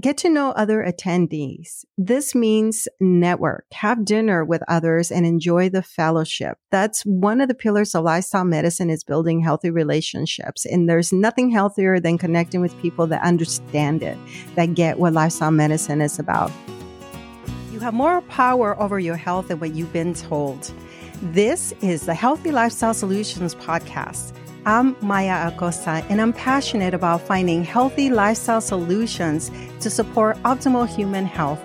Get to know other attendees. This means network, have dinner with others and enjoy the fellowship. That's one of the pillars of lifestyle medicine is building healthy relationships. And there's nothing healthier than connecting with people that understand it, that get what lifestyle medicine is about. You have more power over your health than what you've been told. This is the Healthy Lifestyle Solutions podcast. I'm Maya Acosta, and I'm passionate about finding healthy lifestyle solutions to support optimal human health.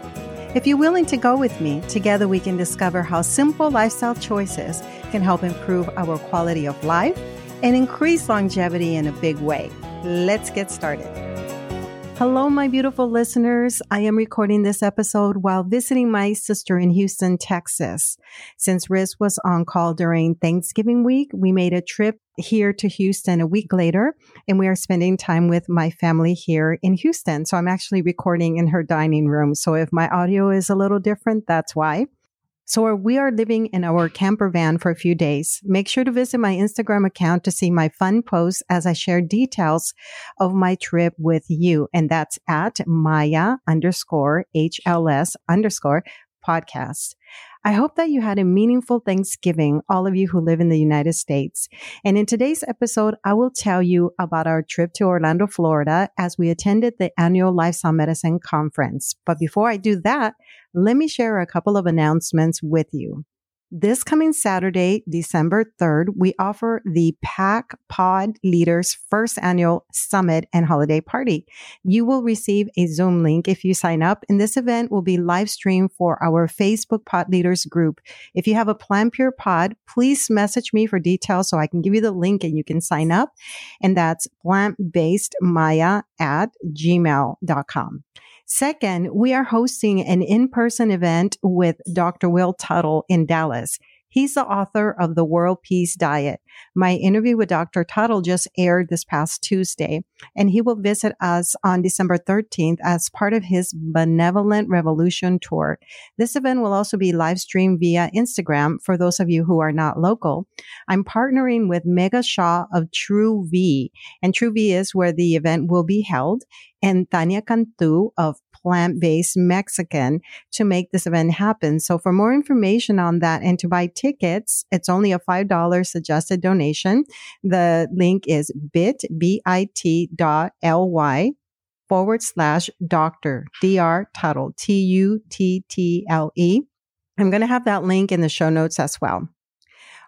If you're willing to go with me, together we can discover how simple lifestyle choices can help improve our quality of life and increase longevity in a big way. Let's get started. Hello, my beautiful listeners. I am recording this episode while visiting my sister in Houston, Texas. Since Riz was on call during Thanksgiving week, we made a trip here to Houston a week later, and we are spending time with my family here in Houston. So I'm actually recording in her dining room. So if my audio is a little different, that's why. So we are living in our camper van for a few days. Make sure to visit my Instagram account to see my fun posts as I share details of my trip with you. And that's at Maya underscore HLS underscore podcast. I hope that you had a meaningful Thanksgiving, all of you who live in the United States. And in today's episode, I will tell you about our trip to Orlando, Florida, as we attended the annual Lifestyle Medicine Conference. But before I do that, let me share a couple of announcements with you. This coming Saturday, December 3rd, we offer the PAC Pod Leaders first annual summit and holiday party. You will receive a Zoom link if you sign up, and this event will be live streamed for our Facebook Pod Leaders group. If you have a PlantPure Pod, please message me for details so I can give you the link and you can sign up. And that's plantbasedmaya at gmail.com. Second, we are hosting an in-person event with Dr. Will Tuttle in Dallas. He's the author of The World Peace Diet. My interview with Dr. Tuttle just aired this past Tuesday, and he will visit us on December 13th as part of his Benevolent Revolution Tour. This event will also be live streamed via Instagram for those of you who are not local. I'm partnering with Mega Shaw of True V, and True V is where the event will be held and Tanya Cantu of Plant Based Mexican to make this event happen. So for more information on that and to buy tickets, it's only a $5 suggested donation. The link is bit, bit.ly forward slash doctor, D-R Tuttle, T-U-T-T-L-E. I'm going to have that link in the show notes as well.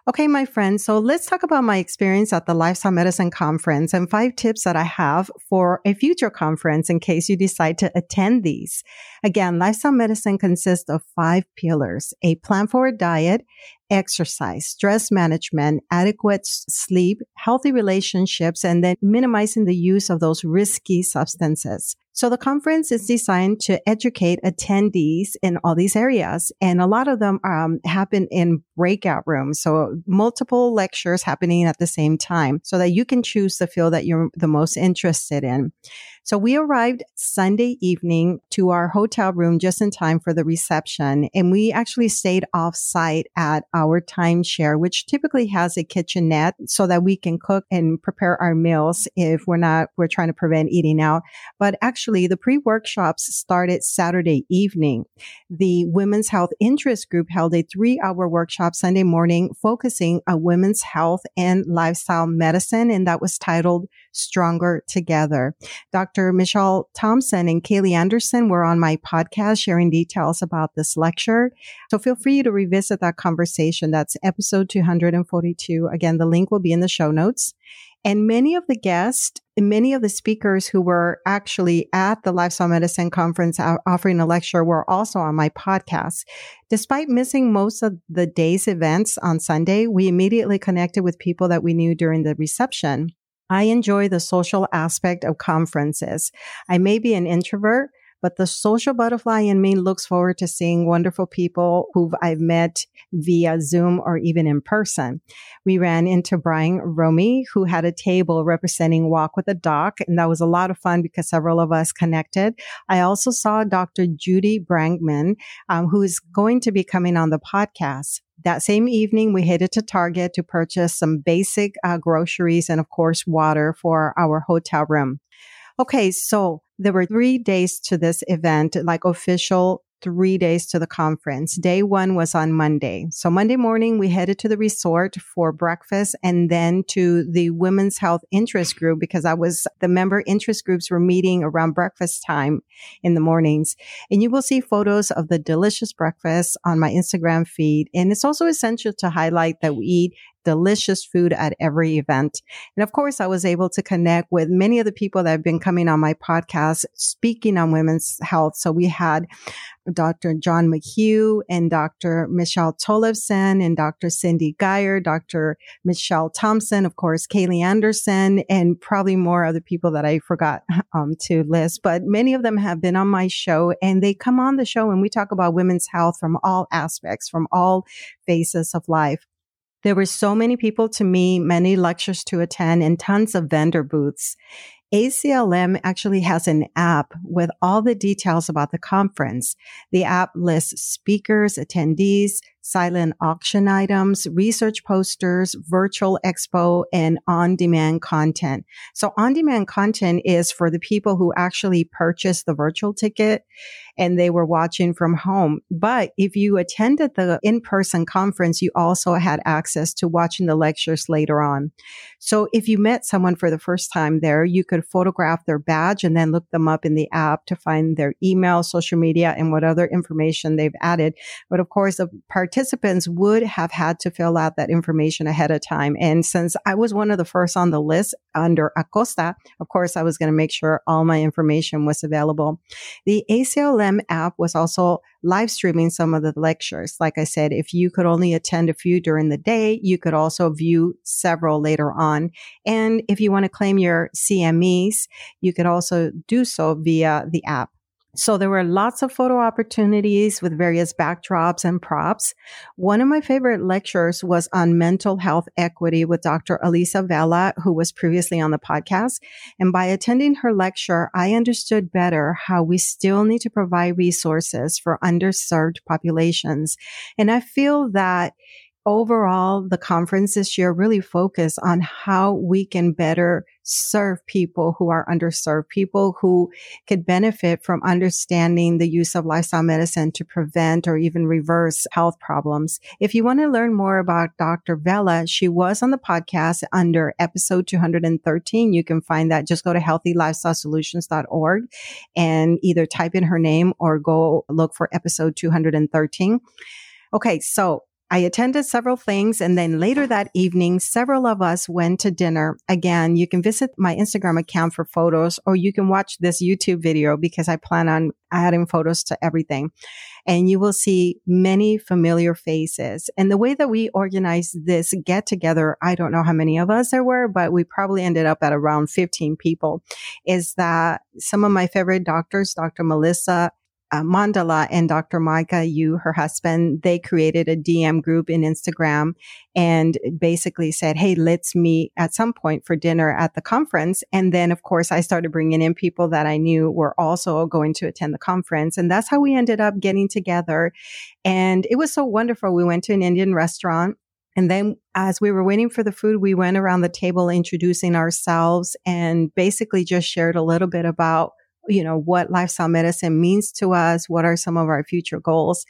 Okay, my friends. So let's talk about my experience at the Lifestyle Medicine Conference and five tips that I have for a future conference in case you decide to attend these. Again, Lifestyle Medicine consists of five pillars, a plant-forward diet, exercise, stress management, adequate sleep, healthy relationships, and then minimizing the use of those risky substances. So the conference is designed to educate attendees in all these areas. And a lot of them um, happen in breakout rooms. So multiple lectures happening at the same time so that you can choose the field that you're the most interested in. So we arrived Sunday evening to our hotel room just in time for the reception. And we actually stayed off site at our timeshare, which typically has a kitchenette so that we can cook and prepare our meals if we're not, we're trying to prevent eating out. But actually the pre-workshops started Saturday evening. The Women's Health Interest Group held a three hour workshop Sunday morning focusing on women's health and lifestyle medicine. And that was titled Stronger Together. Dr. Michelle Thompson and Kayli Anderson were on my podcast sharing details about this lecture. So feel free to revisit that conversation. That's episode 242. Again, the link will be in the show notes. And many of the guests, many of the speakers who were actually at the Lifestyle Medicine Conference uh, offering a lecture were also on my podcast. Despite missing most of the day's events on Sunday, we immediately connected with people that we knew during the reception. I enjoy the social aspect of conferences. I may be an introvert, but the social butterfly in me looks forward to seeing wonderful people who I've met via Zoom or even in person. We ran into Brian Romy, who had a table representing Walk with a Doc, and that was a lot of fun because several of us connected. I also saw Dr. Judy Brankman, um, who is going to be coming on the podcast. That same evening, we headed to Target to purchase some basic uh, groceries and, of course, water for our hotel room. Okay, so there were three days to this event, like official three days to the conference. Day one was on Monday. So Monday morning, we headed to the resort for breakfast and then to the women's health interest group because I was the member interest groups were meeting around breakfast time in the mornings. And you will see photos of the delicious breakfast on my Instagram feed. And it's also essential to highlight that we eat delicious food at every event. And of course, I was able to connect with many of the people that have been coming on my podcast speaking on women's health. So we had Dr. John McHugh and Dr. Michelle Tollefson and Dr. Cindy Geyer, Dr. Michelle Thompson, of course, Kayli Anderson, and probably more other people that I forgot um, to list. But many of them have been on my show and they come on the show and we talk about women's health from all aspects, from all phases of life. There were so many people to meet, many lectures to attend, and tons of vendor booths. ACLM actually has an app with all the details about the conference. The app lists speakers, attendees, silent auction items, research posters, virtual expo, and on-demand content. So on-demand content is for the people who actually purchased the virtual ticket and they were watching from home. But if you attended the in-person conference, you also had access to watching the lectures later on. So if you met someone for the first time there, you could photograph their badge and then look them up in the app to find their email, social media, and what other information they've added. But of course, the participants would have had to fill out that information ahead of time. And since I was one of the first on the list under Acosta, of course, I was going to make sure all my information was available. The ACLM app was also live streaming some of the lectures. Like I said, if you could only attend a few during the day, you could also view several later on. And if you want to claim your CMEs, you could also do so via the app. So there were lots of photo opportunities with various backdrops and props. One of my favorite lectures was on mental health equity with Dr. Alyssa Vela, who was previously on the podcast. And by attending her lecture, I understood better how we still need to provide resources for underserved populations. And I feel that overall, the conference this year really focused on how we can better serve people who are underserved, people who could benefit from understanding the use of lifestyle medicine to prevent or even reverse health problems. If you want to learn more about Dr. Vela, she was on the podcast under episode 213. You can find that. Just go to healthylifestylesolutions.org and either type in her name or go look for episode 213. Okay. So I attended several things. And then later that evening, several of us went to dinner. Again, you can visit my Instagram account for photos or you can watch this YouTube video because I plan on adding photos to everything. And you will see many familiar faces. And the way that we organized this get together, I don't know how many of us there were, but we probably ended up at around 15 people is that some of my favorite doctors, Dr. Melissa uh, Mondala and Dr. Micah Yu, her husband, they created a DM group in Instagram and basically said, Hey, let's meet at some point for dinner at the conference. And then, of course, I started bringing in people that I knew were also going to attend the conference. And that's how we ended up getting together. And it was so wonderful. We went to an Indian restaurant and then as we were waiting for the food, we went around the table introducing ourselves and basically just shared a little bit about you know, what lifestyle medicine means to us. What are some of our future goals?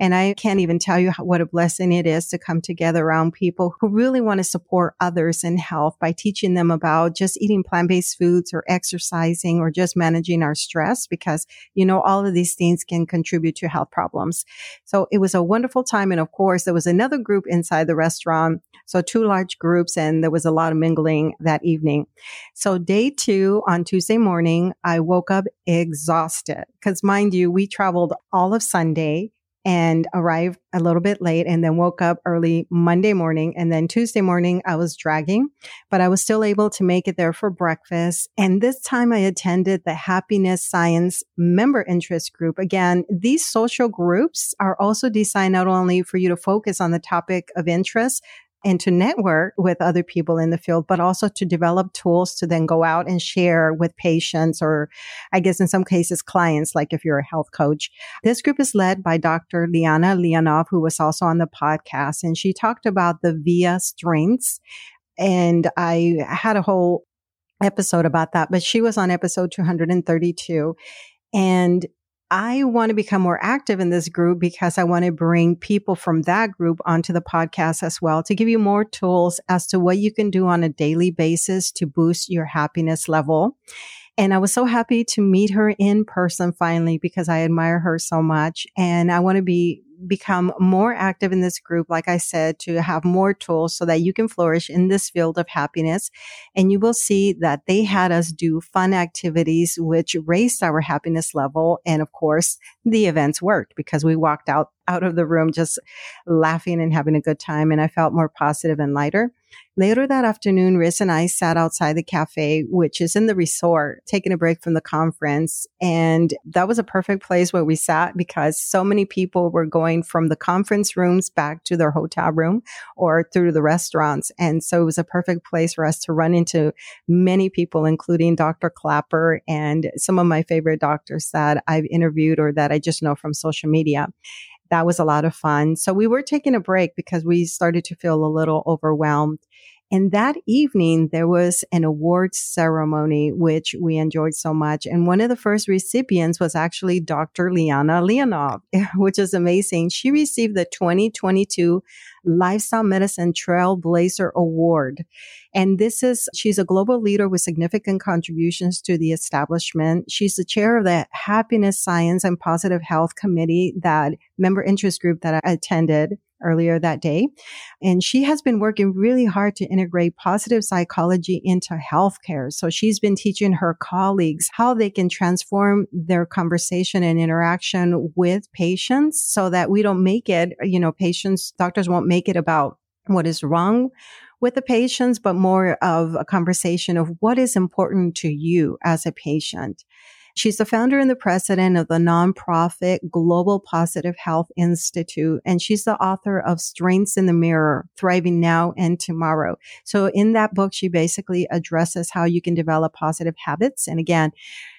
And I can't even tell you how, what a blessing it is to come together around people who really want to support others in health by teaching them about just eating plant-based foods or exercising or just managing our stress because, you know, all of these things can contribute to health problems. So it was a wonderful time. And of course, there was another group inside the restaurant. So two large groups and there was a lot of mingling that evening. So day two on Tuesday morning, I woke up exhausted because mind you, we traveled all of Sunday and arrived a little bit late and then woke up early Monday morning. And then Tuesday morning, I was dragging, but I was still able to make it there for breakfast. And this time I attended the happiness science member interest group. Again, these social groups are also designed not only for you to focus on the topic of interest, and to network with other people in the field, but also to develop tools to then go out and share with patients or I guess in some cases clients, like if you're a health coach. This group is led by Dr. Liana Lianov, who was also on the podcast and she talked about the VIA strengths. And I had a whole episode about that, but she was on episode 232. And I want to become more active in this group because I want to bring people from that group onto the podcast as well to give you more tools as to what you can do on a daily basis to boost your happiness level. And I was so happy to meet her in person finally because I admire her so much. And I want to be become more active in this group, like I said, to have more tools so that you can flourish in this field of happiness. And you will see that they had us do fun activities, which raised our happiness level. And of course, the events worked because we walked out, out of the room just laughing and having a good time. And I felt more positive and lighter. Later that afternoon, Riz and I sat outside the cafe, which is in the resort, taking a break from the conference. And that was a perfect place where we sat because so many people were going from the conference rooms back to their hotel room or through the restaurants. And so it was a perfect place for us to run into many people, including Dr. Clapper and some of my favorite doctors that I've interviewed or that I just know from social media that was a lot of fun. So we were taking a break because we started to feel a little overwhelmed. And that evening, there was an awards ceremony, which we enjoyed so much. And one of the first recipients was actually Dr. Liana Lianov, which is amazing. She received the 2022 Lifestyle Medicine Trailblazer Award. And this is, she's a global leader with significant contributions to the establishment. She's the chair of the Happiness, Science, and Positive Health Committee, that member interest group that I attended earlier that day. And she has been working really hard to integrate positive psychology into healthcare. So she's been teaching her colleagues how they can transform their conversation and interaction with patients so that we don't make it, you know, patients, doctors won't make it about what is wrong with the patients, but more of a conversation of what is important to you as a patient. She's the founder and the president of the nonprofit Global Positive Health Institute, and she's the author of Strengths in the Mirror, Thriving Now and Tomorrow. So in that book, she basically addresses how you can develop positive habits. And again,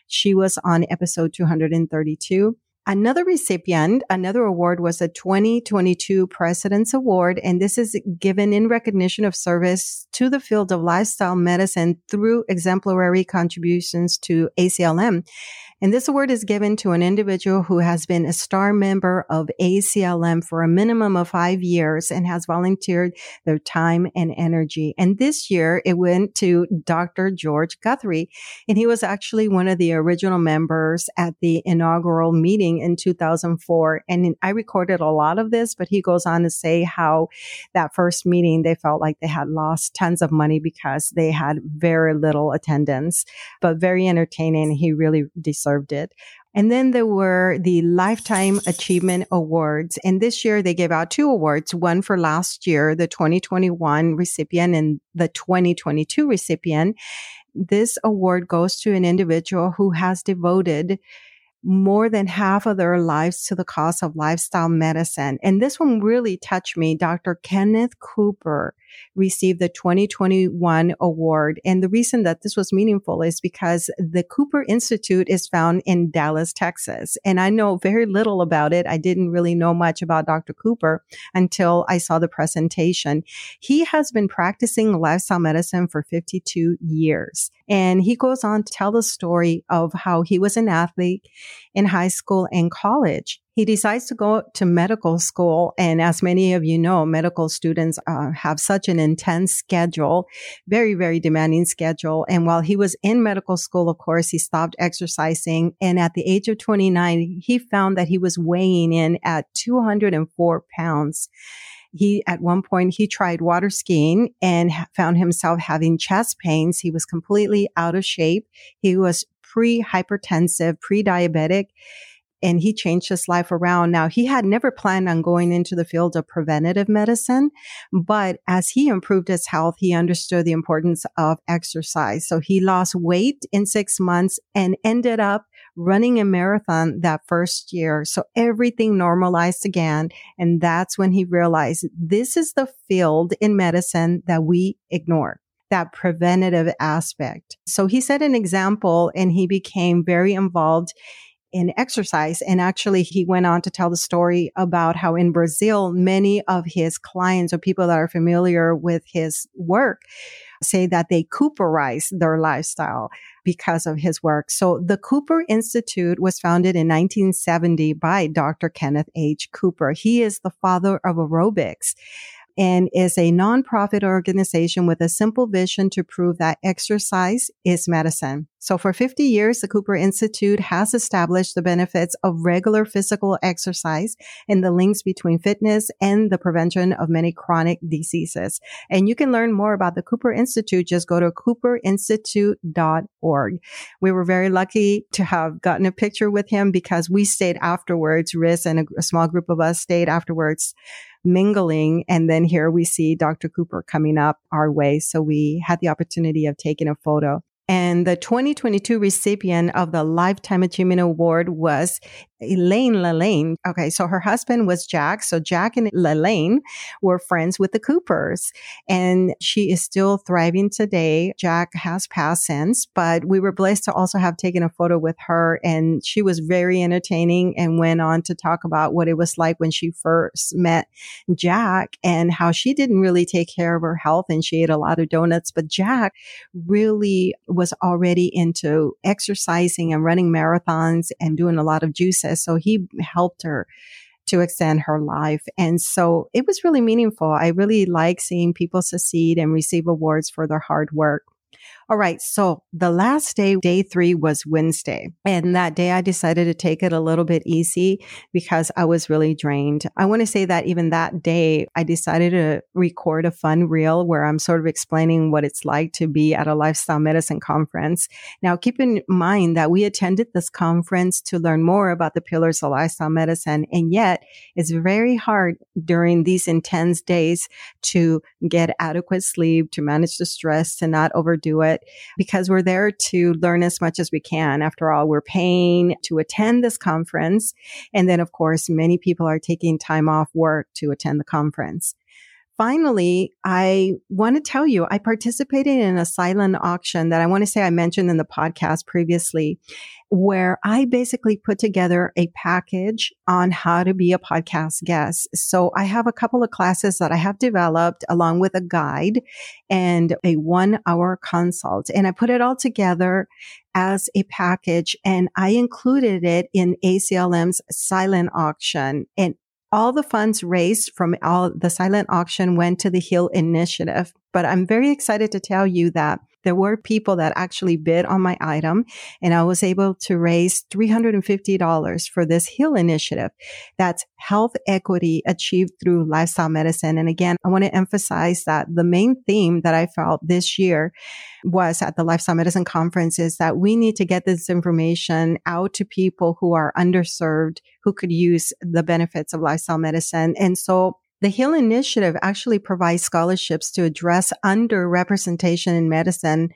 she was on episode 232. Another recipient, another award was the 2022 President's Award, and this is given in recognition of service to the field of lifestyle medicine through exemplary contributions to ACLM. And this award is given to an individual who has been a star member of ACLM for a minimum of five years and has volunteered their time and energy. And this year it went to Dr. George Guthrie. And he was actually one of the original members at the inaugural meeting in 2004. And I recorded a lot of this, but he goes on to say how that first meeting, they felt like they had lost tons of money because they had very little attendance, but very entertaining. He really it. And then there were the Lifetime Achievement Awards. And this year they gave out two awards, one for last year, the 2021 recipient and the 2022 recipient. This award goes to an individual who has devoted more than half of their lives to the cost of lifestyle medicine. And this one really touched me. Dr. Kenneth Cooper received the 2021 award. And the reason that this was meaningful is because the Cooper Institute is found in Dallas, Texas. And I know very little about it. I didn't really know much about Dr. Cooper until I saw the presentation. He has been practicing lifestyle medicine for 52 years. And he goes on to tell the story of how he was an athlete in high school and college he decides to go to medical school. And as many of you know, medical students uh, have such an intense schedule, very, very demanding schedule. And while he was in medical school, of course, he stopped exercising. And at the age of 29, he found that he was weighing in at 204 pounds. He, at one point, he tried water skiing and found himself having chest pains. He was completely out of shape. He was pre-hypertensive, pre-diabetic and he changed his life around. Now, he had never planned on going into the field of preventative medicine, but as he improved his health, he understood the importance of exercise. So he lost weight in six months and ended up running a marathon that first year. So everything normalized again. And that's when he realized this is the field in medicine that we ignore that preventative aspect. So he set an example and he became very involved in exercise. And actually, he went on to tell the story about how in Brazil, many of his clients or people that are familiar with his work say that they Cooperize their lifestyle because of his work. So the Cooper Institute was founded in 1970 by Dr. Kenneth H. Cooper. He is the father of aerobics and is a nonprofit organization with a simple vision to prove that exercise is medicine. So for 50 years, the Cooper Institute has established the benefits of regular physical exercise and the links between fitness and the prevention of many chronic diseases. And you can learn more about the Cooper Institute. Just go to cooperinstitute.org. We were very lucky to have gotten a picture with him because we stayed afterwards. Riz and a, a small group of us stayed afterwards mingling. And then here we see Dr. Cooper coming up our way. So we had the opportunity of taking a photo. And the 2022 recipient of the Lifetime Achievement Award was Elaine LaLanne. Okay. So her husband was Jack. So Jack and Lalane were friends with the Coopers and she is still thriving today. Jack has passed since, but we were blessed to also have taken a photo with her and she was very entertaining and went on to talk about what it was like when she first met Jack and how she didn't really take care of her health and she ate a lot of donuts, but Jack really was already into exercising and running marathons and doing a lot of juices so he helped her to extend her life. And so it was really meaningful. I really like seeing people succeed and receive awards for their hard work. All right. So the last day, day three was Wednesday. And that day I decided to take it a little bit easy because I was really drained. I want to say that even that day, I decided to record a fun reel where I'm sort of explaining what it's like to be at a lifestyle medicine conference. Now, keep in mind that we attended this conference to learn more about the pillars of lifestyle medicine. And yet it's very hard during these intense days to get adequate sleep, to manage the stress, to not overdo it because we're there to learn as much as we can. After all, we're paying to attend this conference. And then, of course, many people are taking time off work to attend the conference finally, I want to tell you, I participated in a silent auction that I want to say I mentioned in the podcast previously, where I basically put together a package on how to be a podcast guest. So I have a couple of classes that I have developed along with a guide and a one hour consult. And I put it all together as a package and I included it in ACLM's silent auction. And all the funds raised from all the silent auction went to the Heal Initiative. But I'm very excited to tell you that there were people that actually bid on my item and I was able to raise $350 for this Heal initiative. That's health equity achieved through lifestyle medicine. And again, I want to emphasize that the main theme that I felt this year was at the lifestyle medicine conference is that we need to get this information out to people who are underserved, who could use the benefits of lifestyle medicine. And so the Heal Initiative actually provides scholarships to address underrepresentation in medicine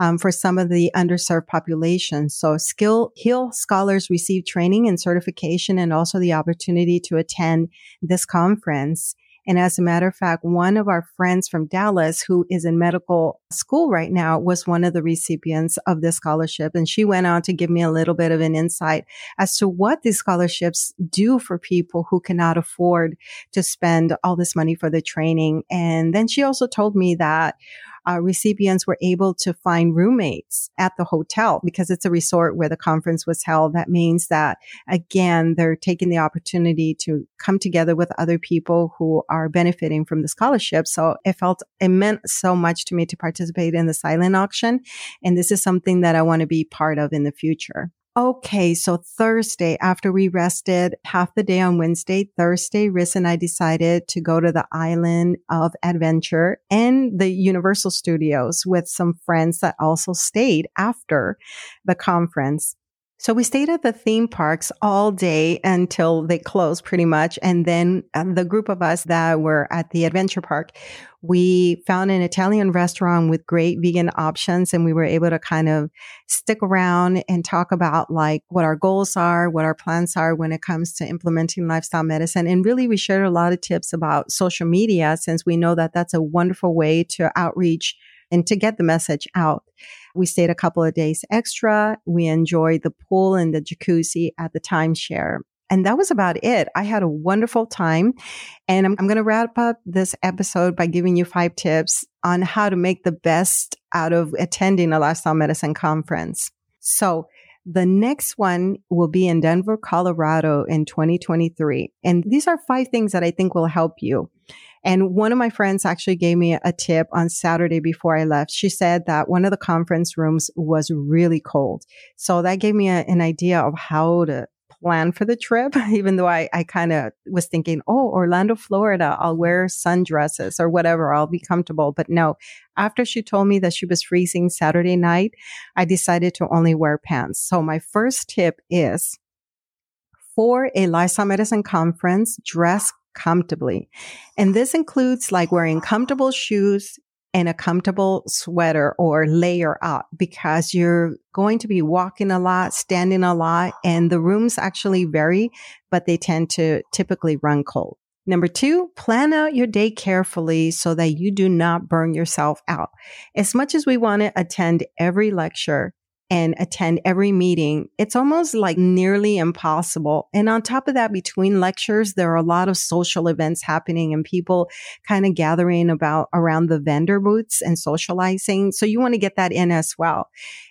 um, for some of the underserved populations. So skill Heal scholars receive training and certification and also the opportunity to attend this conference. And as a matter of fact, one of our friends from Dallas who is in medical school right now was one of the recipients of this scholarship. And she went on to give me a little bit of an insight as to what these scholarships do for people who cannot afford to spend all this money for the training. And then she also told me that uh, recipients were able to find roommates at the hotel because it's a resort where the conference was held. That means that again, they're taking the opportunity to come together with other people who are benefiting from the scholarship. So it felt, it meant so much to me to participate in the silent auction. And this is something that I want to be part of in the future. Okay, so Thursday, after we rested half the day on Wednesday, Thursday, Riz and I decided to go to the island of adventure and the Universal Studios with some friends that also stayed after the conference. So we stayed at the theme parks all day until they closed pretty much. And then uh, the group of us that were at the adventure park, we found an Italian restaurant with great vegan options and we were able to kind of stick around and talk about like what our goals are, what our plans are when it comes to implementing lifestyle medicine. And really we shared a lot of tips about social media since we know that that's a wonderful way to outreach and to get the message out. We stayed a couple of days extra. We enjoyed the pool and the jacuzzi at the timeshare. And that was about it. I had a wonderful time. And I'm, I'm going to wrap up this episode by giving you five tips on how to make the best out of attending a lifestyle medicine conference. So the next one will be in Denver, Colorado in 2023. And these are five things that I think will help you. And one of my friends actually gave me a tip on Saturday before I left. She said that one of the conference rooms was really cold. So that gave me a, an idea of how to plan for the trip, even though I, I kind of was thinking, oh, Orlando, Florida, I'll wear sundresses or whatever, I'll be comfortable. But no, after she told me that she was freezing Saturday night, I decided to only wear pants. So my first tip is for a lifestyle medicine conference, dress comfortably. And this includes like wearing comfortable shoes, and a comfortable sweater or layer up because you're going to be walking a lot, standing a lot, and the rooms actually vary, but they tend to typically run cold. Number two, plan out your day carefully so that you do not burn yourself out. As much as we want to attend every lecture, and attend every meeting, it's almost like nearly impossible. And on top of that, between lectures, there are a lot of social events happening and people kind of gathering about around the vendor booths and socializing. So you want to get that in as well.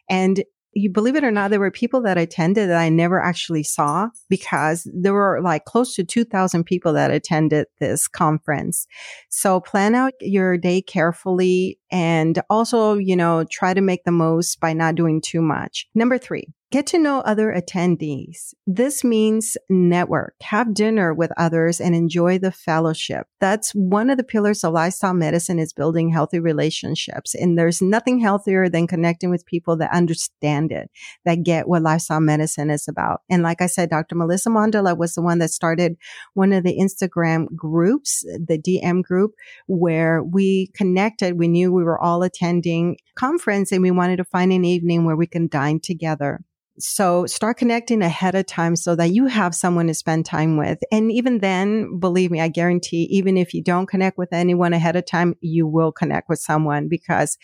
And you believe it or not, there were people that attended that I never actually saw because there were like close to 2000 people that attended this conference. So plan out your day carefully and also, you know, try to make the most by not doing too much. Number three, Get to know other attendees. This means network, have dinner with others and enjoy the fellowship. That's one of the pillars of lifestyle medicine is building healthy relationships. And there's nothing healthier than connecting with people that understand it, that get what lifestyle medicine is about. And like I said, Dr. Melissa Mondala was the one that started one of the Instagram groups, the DM group, where we connected. We knew we were all attending conference and we wanted to find an evening where we can dine together. So start connecting ahead of time so that you have someone to spend time with. And even then, believe me, I guarantee even if you don't connect with anyone ahead of time, you will connect with someone because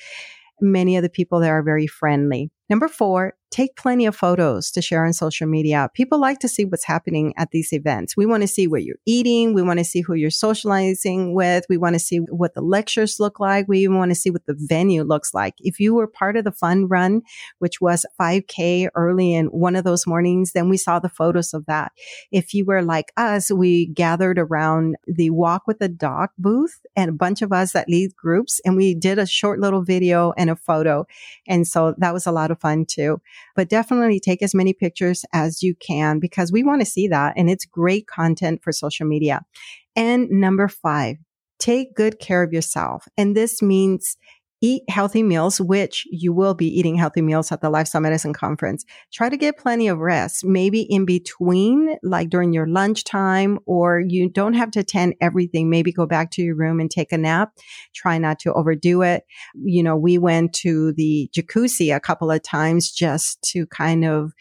many of the people there are very friendly. Number four, take plenty of photos to share on social media. People like to see what's happening at these events. We want to see what you're eating. We want to see who you're socializing with. We want to see what the lectures look like. We even want to see what the venue looks like. If you were part of the fun run, which was 5K early in one of those mornings, then we saw the photos of that. If you were like us, we gathered around the walk with the Doc booth and a bunch of us that lead groups and we did a short little video and a photo. And so that was a lot of fun too. But definitely take as many pictures as you can because we want to see that. And it's great content for social media. And number five, take good care of yourself. And this means eat healthy meals, which you will be eating healthy meals at the Lifestyle Medicine Conference. Try to get plenty of rest, maybe in between, like during your lunchtime, or you don't have to attend everything. Maybe go back to your room and take a nap. Try not to overdo it. You know, we went to the jacuzzi a couple of times just to kind of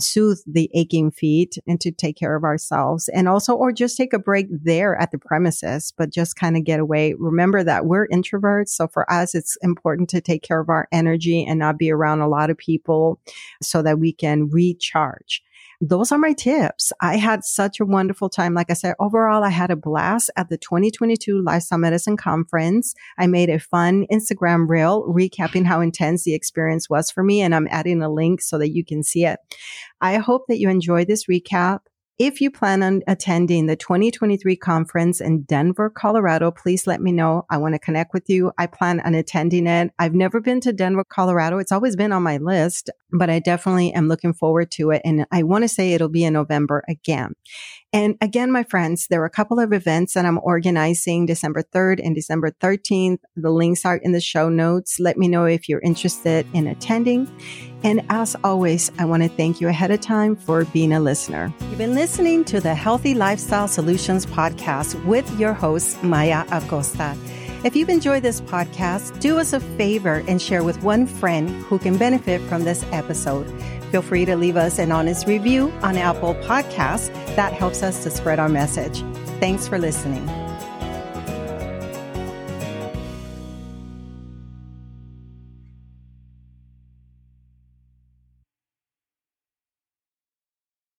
soothe the aching feet and to take care of ourselves and also, or just take a break there at the premises, but just kind of get away. Remember that we're introverts. So for us, it's important to take care of our energy and not be around a lot of people so that we can recharge those are my tips. I had such a wonderful time. Like I said, overall, I had a blast at the 2022 Lifestyle Medicine Conference. I made a fun Instagram reel recapping how intense the experience was for me. And I'm adding a link so that you can see it. I hope that you enjoy this recap. If you plan on attending the 2023 conference in Denver, Colorado, please let me know. I want to connect with you. I plan on attending it. I've never been to Denver, Colorado. It's always been on my list, but I definitely am looking forward to it. And I want to say it'll be in November again. And again, my friends, there are a couple of events that I'm organizing December 3rd and December 13th. The links are in the show notes. Let me know if you're interested in attending. And as always, I want to thank you ahead of time for being a listener. You've been listening to the Healthy Lifestyle Solutions podcast with your host, Maya Acosta. If you've enjoyed this podcast, do us a favor and share with one friend who can benefit from this episode. Feel free to leave us an honest review on Apple Podcasts. That helps us to spread our message. Thanks for listening.